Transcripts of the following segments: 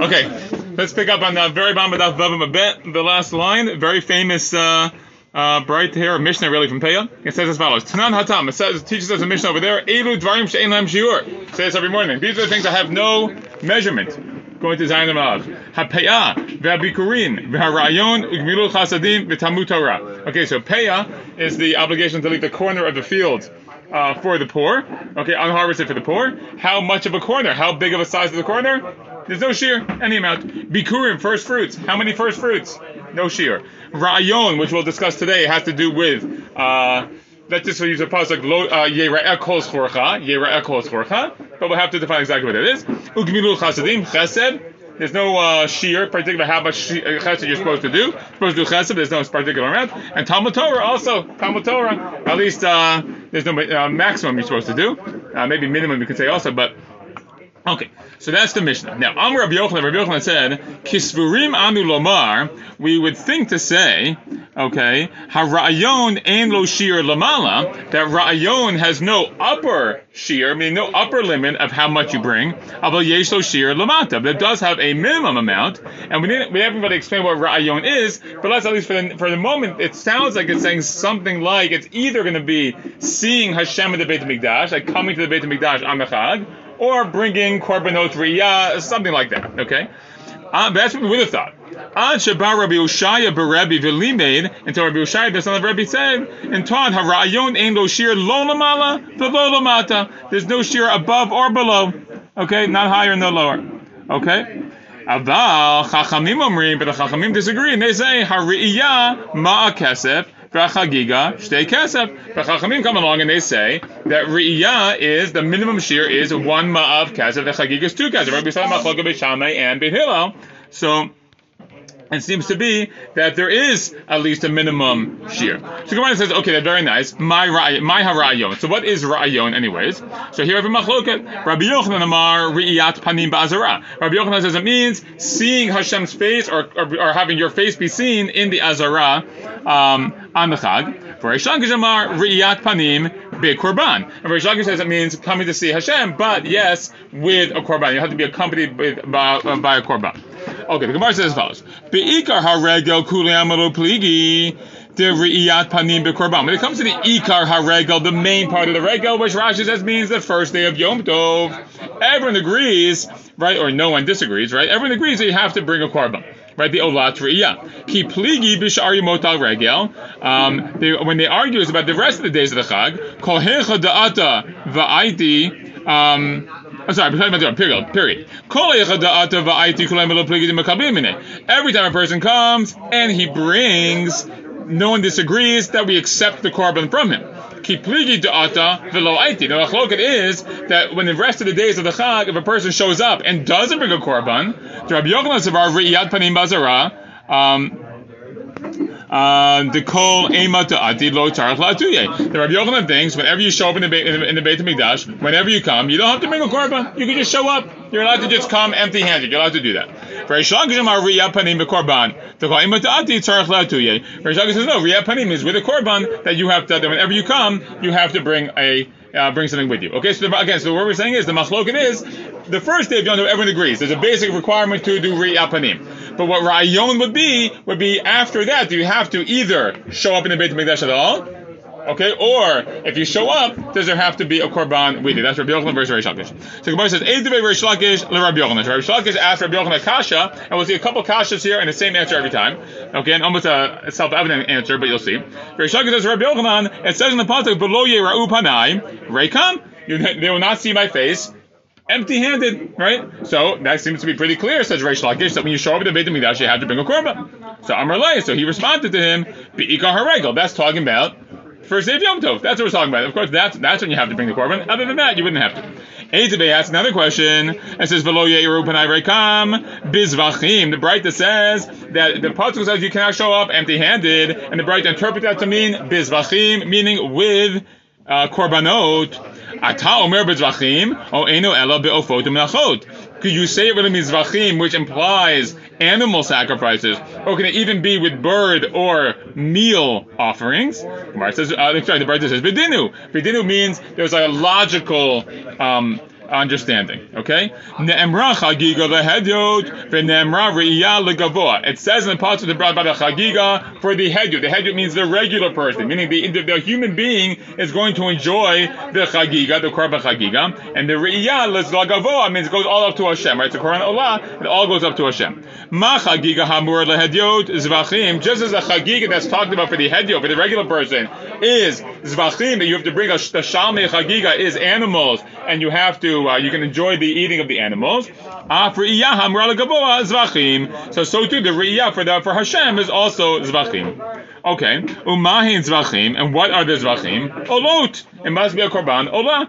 Okay, let's pick up on the very bottom of a bit. The last line, very famous, uh, uh, bright hair Mishnah really from Peah. It says as follows: Tanan Hatam. It says teaches us a Mishnah over there. Elu Dvarim She'en Lam Shiur. Say this every morning. These are the things that have no measurement. Going to Zion Amav. HaPe'ah, Ve'abikurin, Ve'harayon, Ugmilu Chasadim, Ve'tamut Torah. Okay, so Pe'ah is the obligation to leave the corner of the field uh, for the poor. Okay, unharvested for the poor. How much of a corner? How big of a size of the corner? There's no shear, any amount. Bikurim, first fruits. How many first fruits? No shear. Rayon, which we'll discuss today, has to do with. Uh, let's just use a pasuk lo yera'eh kol chorcha, yera'eh kol chorcha, but we'll have to define exactly what it is. Ugmilu chasadim chesed. There's no uh, shear, particular how much uh, chesed you're supposed to do. You're supposed to do chesed. There's no particular amount. And Talmud Torah also Talmud Torah. At least uh, there's no uh, maximum you're supposed to do. Uh, maybe minimum you could say also, but Okay, so that's the Mishnah. Now, Amr Rabbi Yochanan, Rabbi Yochanan said, Kisvurim anu lomar, we would think to say, okay, ha'ra'ayon ein lo shir lamala, that ra'ayon has no upper shear, meaning no upper limit of how much you bring, aval yesh lo shir lamata, but it does have a minimum amount, and we didn't, we haven't really explained what ra'ayon is, but let's at least for the, for the moment, it sounds like it's saying something like it's either going to be seeing Hashem in the Beit HaMikdash, like coming to the Beit HaMikdash Chag, or bringing korbanot riyah, something like that. Okay, uh, that's what we would have thought. Ad Shabar Rabbi Ushaya Berebi Velimed until Rabbi Ushaya the son of Rabbi said and taught Harayon Ein Lo Shir Lo Lamala Velo Lamata. There's no shear above or below. Okay, not higher, and no lower. Okay. Aval Chachamim Omrim, but the Chachamim disagree and they say Hariyah Ma'a Kesef V'achagiga shtei kesef. Chachamim come along and they say that Riyah is the minimum shear is one ma'av kesef. The Chagiga is two kesef. Rabbi Yisrael Machloka Beishamai and Beit Hillel. So it seems to be that there is at least a minimum shear. So Gemara says, okay, that's very nice. My my harayon. So what is rayon, anyways? So here we have a machloket. Rabbi Yochanan Amar riyat panim ba'azara. Rabbi Yochanan says it means seeing Hashem's face or, or, or having your face be seen in the azara um, on the chag. For Reish Lakish Amar riyat panim korban. And Lakish says it means coming to see Hashem, but yes, with a korban. You have to be accompanied with, by, by a korban. Okay, the Gemara says as follows: Beikar haregel kuliamalo pligi. The riyat panim bekorban. When it comes to the ikar haregel, the main part of the regel, which Rashi says means the first day of Yom Tov, everyone agrees, right, or no one disagrees, right? Everyone agrees that you have to bring a korban right? The olat riyah. Ki pligi b'shari motal regel. Um, when they argue is about the rest of the days of the chag, kol hecha da'ata va'aiti. Um, I'm sorry, period. Period. Every time a person comes and he brings, no one disagrees that we accept the korban from him. The machloket is that when the rest of the days of the chag, if a person shows up and doesn't bring a korban, Rabbi Yochanan um, Uh, the kol ema ati lo tzarich la'atuye. The Rabbi Yochanan thinks whenever you show up in the, in the, in the Beit Hamikdash, whenever you come, you don't have to bring a korban. You can just show up. You're allowed to just come empty-handed. You're allowed to do that. Reish says no. Riyah panim is with a korban that you have to. That whenever you come, you have to bring a uh, bring something with you. Okay, so the, again, so what we're saying is the machlokin is the first day of Yom Tov, everyone agrees. There's a basic requirement to do ri'apanim. But what rayon would be would be after that. Do you have to either show up in the Beit Hamikdash at all? Okay, or if you show up, does there have to be a korban with you? That's Rabbi Yochanan versus Reish Lakish. So Gemara says, "Eid Reish Lakish le Rabbi Yochanan." Rabbi Lakish asked Rabbi Yochanan kasha, and we'll see a couple kashas here and the same answer every time. Okay, and almost a self-evident answer, but you'll see. Reish Lakish says, "Rabbi Yochanan." It says in the pasuk, "Below yerau panai reikam." They will not see my face empty-handed, right? So that seems to be pretty clear, says Reish Lakish, that when you show up at the Beit HaMikdash, you have to bring a korban. So Amar Lay, so he responded to him, Be'ikar HaRegel. That's talking about first day Yom Tov. That's what we're talking about. Of course, that's that's when you have to bring the korban. Other than that, you wouldn't have to. Eitzabay asks another question and says, "Velo yeru rekam bizvachim." The Breita says that the pasuk says you cannot show up empty-handed, and the Breita interprets that to mean bizvachim, meaning with korbanot. Ata omer bezvachim o eno ela be'ofot u'melachot. Could you say it with a mizvachim, which implies animal sacrifices, or can it even be with bird or meal offerings? Gemara says, uh, sorry, the Bride says, "Vidinu." Vidinu means there's a logical um, understanding. Okay? It says in the passage brought by the chagiga for the hedyot. The hedyot means the regular person, meaning the, the, the, human being is going to enjoy the chagiga, the korban chagiga, and the re'iyah legavoa means it goes all up to Hashem, right? A korban olah, it all goes up to Hashem. Just as a chagiga that's talked about for the hedyot, for the regular person, is zvachim that you have to bring a the shalmei chagiga is animals, and you have to uh, you can enjoy the eating of the animals. So so too the riyah for the for Hashem is also zvachim. Okay, umahin zvachim, and what are the zvachim? Olot. It must be a korban olah.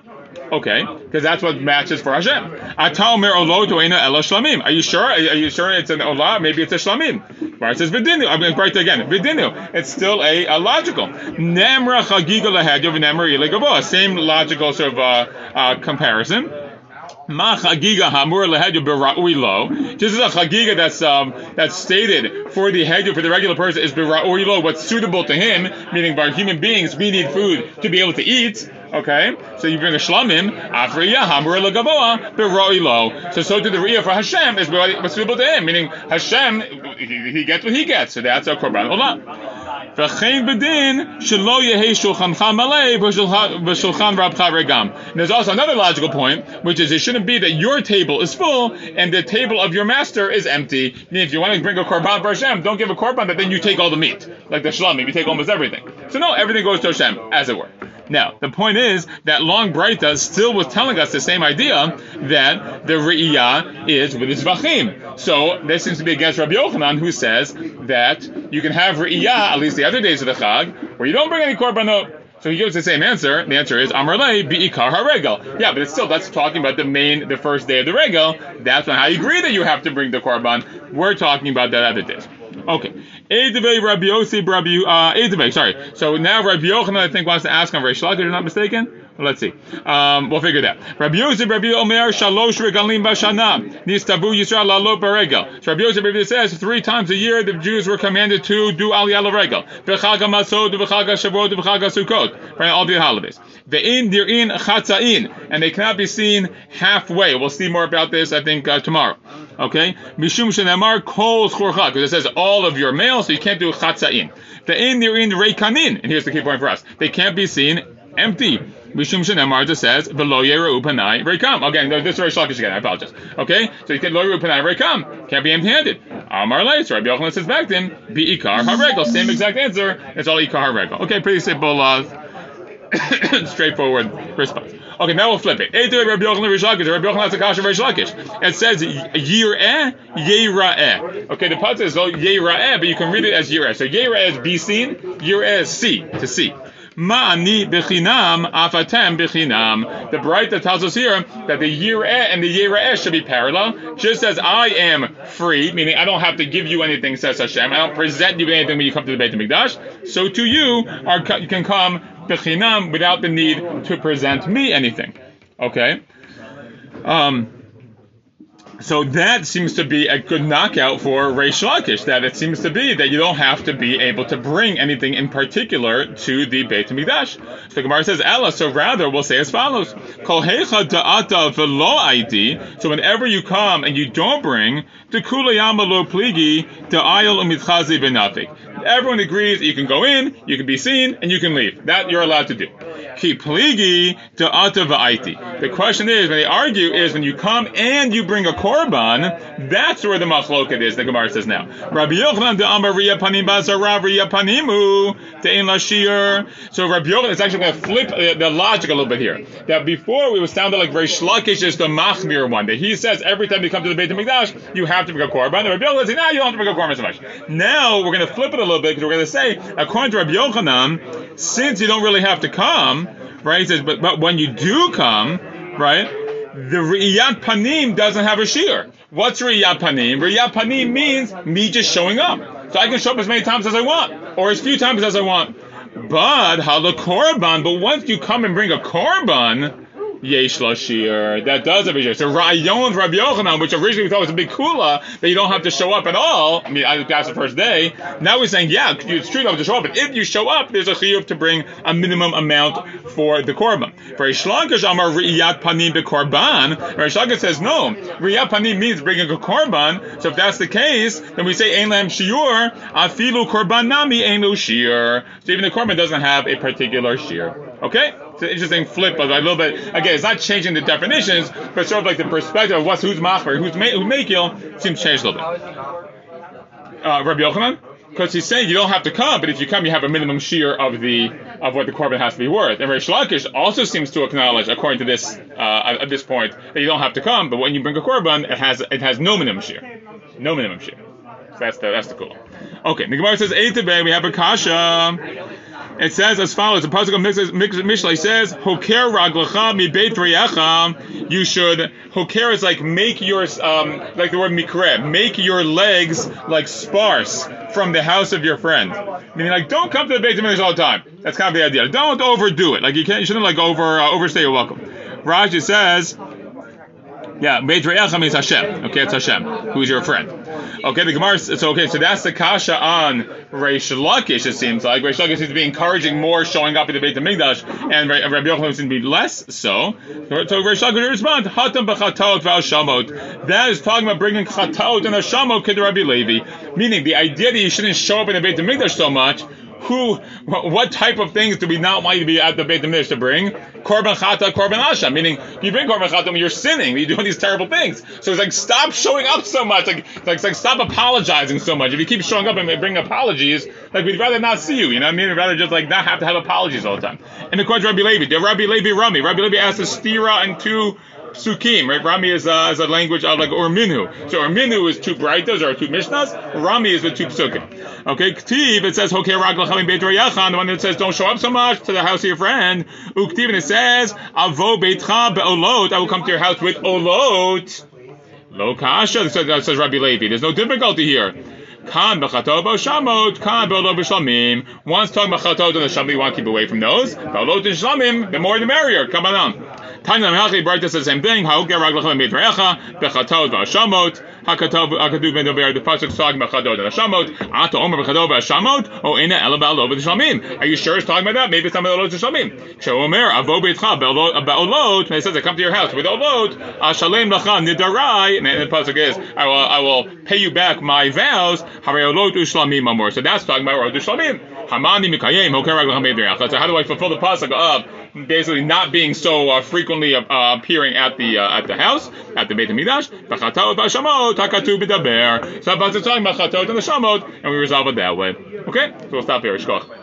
Okay, because that's what matches for Hashem. Are you sure? Are you sure it's an olah? Maybe it's a shlamim. Right? It says going to write it again. Vidinu. It's still a, a logical. Nemra chagiga lahedyo v'nemra ilegavoa. Same logical sort of uh, uh, comparison. Ma chagiga hamur lehedyu bera'ui lo. Just as a chagiga that's um, that's stated for the hedyu for the regular person is bera'ui lo, what's suitable to him, meaning by human beings, we need food to be able to eat. Okay, so you bring a shlamim, afriya hamur legaboa bera'ui lo. So so to the riyah for Hashem is what's suitable to him, meaning Hashem he, he gets what he gets. So that's a korban olah. And there's also another logical point, which is it shouldn't be that your table is full and the table of your master is empty. If you want to bring a korban for Hashem, don't give a korban, but then you take all the meat, like the shlamim, you take almost everything. So no, everything goes to Hashem, as it were. Now, the point is that long Breita still was telling us the same idea that the Re'iyah is with its Vachim. So, this seems to be against Rabbi Yochanan, who says that you can have Re'iyah, at least the other days of the Chag, where you don't bring any Korbanot. So he gives the same answer. The answer is Amarle bi'ikar haregel. Yeah, but it's still that's talking about the main, the first day of the regel. That's how you agree that you have to bring the korban. We're talking about that other days. Okay. Eidevei Rabbi Yossi, Rabbi, uh, Eidevei, sorry. So now Rabbi Yochanan, I think, wants to ask on Reish Lakish, if I'm not mistaken. Let's see. Um, we'll figure that. Rabbi Yossi, Rabbi Omer, Shalosh Regalim Bashana, Nistabu Yisrael Lalo Beregel. So Rabbi Yossi, Rabbi says, three times a year the Jews were commanded to do Aliyah Regel. V'chaga Masod, V'chaga Shavuot, V'chaga Sukkot. For all the holidays. Ve'in Dir'in Chatza'in. And they cannot be seen halfway. We'll see more about this, I think, uh, tomorrow. Okay? Mishum Shenemar Kol Chorcha. Because it says all of your males, so you can't do Chatza'in. Ve'in Dir'in Reikanin. And here's the key point for us. They can't be seen empty. Mishum Shenemar just says, V'lo Yeru Panai Rekam. Again, this is Reish Lakish again, I apologize. Okay? So you can Lo Yeru Panai Rekam. Can't be empty-handed. Amar Leis, Rabbi Yochanan says back him, Be Ikar HaRegel. Same exact answer. It's all Ikar HaRegel. Okay, pretty simple, uh, straightforward response. Okay, now we'll flip it. Rabbi Yochanan Rish Lakish. Rabbi Yochanan has a kasha Rish Lakish. It says Yireh Yira'eh. Okay, the part is Yira'eh, but you can read it as Yireh. So Yireh is be seen, Yireh is see, to see. Ma'ani bechinam afatem bechinam. The Breita tells us here that the yireh and the yireh should be parallel. Just as I am free, meaning I don't have to give you anything, says Hashem. I don't present you with anything when you come to the Beit Hamikdash. So to you, are, you can come bechinam without the need to present me anything. Okay. Um, so that seems to be a good knockout for Reish Lakish, that it seems to be that you don't have to be able to bring anything in particular to the Beit HaMikdash. So the Gemara says, Ella, so rather we'll say as follows, so whenever you come and you don't bring, the kulayama lo pligi, da'ayel umitchazi benafik. Everyone agrees you can go in, you can be seen, and you can leave. That you're allowed to do. Ki pligi va'aiti. The question is, when they argue, is when you come and you bring a korban, that's where the machloket is. The Gemara says now. Rabbi Yochanan de Amar Panim Basarav Riya Panimu Tein Lashir. So Rabbi Yochanan is actually going to flip the, the, logic a little bit here. That before we was sounded like Reish Lakish is the machmir one. That he says every time you come to the Beit Hamikdash, you have to bring a korban. And Rabbi Yochanan says, no, you don't have to bring a korban so much. Now we're going to flip it a little bit because we're going to say, according to Rabbi Yochanan, since you don't really have to come, right? He says, but, but when you do come, right? the Riyat Panim doesn't have a shear. What's Riyat Panim? Riyat Panim means me just showing up. So I can show up as many times as I want, or as few times as I want. But Hala Korban, but once you come and bring a Korban, Yesh Lashir. That does have a shir. So Rayon Rabbi Yochanan, which originally we thought was a big kula, that you don't have to show up at all. I mean, passed the first day. Now we're saying, yeah, it's true you don't have to show up, but if you show up, there's a chiyuv to bring a minimum amount for the korban. For amar riyat panim be korban. Rish says no. Riyat panim means bringing a korban. So if that's the case, then we say ein lam shiur afilu korban nami ein shir. So even the korban doesn't have a particular shir. Okay. It's an interesting flip of a little bit. Again, it's not changing the definitions, but sort of like the perspective of what's who's machmer, who's ma- who's makil seems changed a little bit. Uh, Rabbi Yochanan, because he's saying you don't have to come, but if you come, you have a minimum shear of the of what the korban has to be worth. And Reish Lakish also seems to acknowledge, according to this uh, at this point, that you don't have to come, but when you bring a korban, it has it has no minimum shear, no minimum shear. So that's the that's the cool. Okay, the Gemara says Eitebe, we have a kasha. It says as follows: the pasuk of Mishlei says, "Hoker raglacha mi beit reyecha." You should hoker is like make your um like the word mikre, make your legs like sparse from the house of your friend. Meaning like don't come to the beit Midrash all the time. That's kind of the idea. Don't overdo it. Like you can't you shouldn't like over uh, overstay your welcome. Rashi says. Yeah, Beit Re'echa means Hashem. Okay, it's Hashem, who's your friend. Okay, the Gemara. So okay, so that's the kasha on Reish Lakish. It seems like Reish Lakish seems to be encouraging more showing up at the Beit Hamikdash, and Rabbi Yochanan seems to be less so. So Reish Lakish would respond, Hatam b'chatot v'ashamot. That is talking about bringing chatot and ashamot to Rabbi Levi, meaning the idea that you shouldn't show up in the Beit Hamikdash so much who, what type of things do we not want you to be at the Beit Hamikdash to bring? Korban chata, korban asha. Meaning, you bring korban chata when you're sinning, you're doing these terrible things. So it's like, stop showing up so much. Like, it's like, it's like stop apologizing so much. If you keep showing up and bring apologies, like we'd rather not see you. You know what I mean? We'd rather just like not have to have apologies all the time. And the question Rabbi Levi, did Rabbi Levi Rami? Rabbi Levi asked a stira and two Sukim, right? Rami is, uh, is a language of like Urminu. So Urminu is two breitas or two Mishnahs. Rami is with two Psukim. Okay, Ktiv, it says, the one that says, don't show up so much to the house of your friend. Uktiv, and it says, Avo Be'olot, I will come to your house with Olot. Lo Kasha, says Rabbi Levi. There's no difficulty here. Kan b'chatot b'shamot, kan b'olot b'shlamim. Talking about and the shamim, you want to keep away from those. B'olot and shlamim, the more the merrier. Come on. Tanya Melchi Bright says the same thing. Ha'oger raglachem mitrecha bechatot v'ashamot. Hakatov hakatuv ben. The pasuk talking about chatot and. Ata omer bechatot v'ashamot. O oh, ina elabal over the. Are you sure it's talking about that? Maybe it's talking about the shlamim. Sheomer avo beitcha be'olot. And it says I come to your house with olot. Ashalem lacha nidarai. And the pasuk is I will I will pay you back my vows. Hare olot ushlamim amor. So that's talking about olot ushlamim. Hamani mikayim. Hoker raglachem mitrecha. So how do I fulfill the pasuk of basically not being so uh, frequently uh, appearing at the uh, at the house at the Beit Hamikdash. B'chatot b'daber. So I'm talking about chatot and the shamot, and we resolve it that way. Okay, so we'll stop here. Shkoch.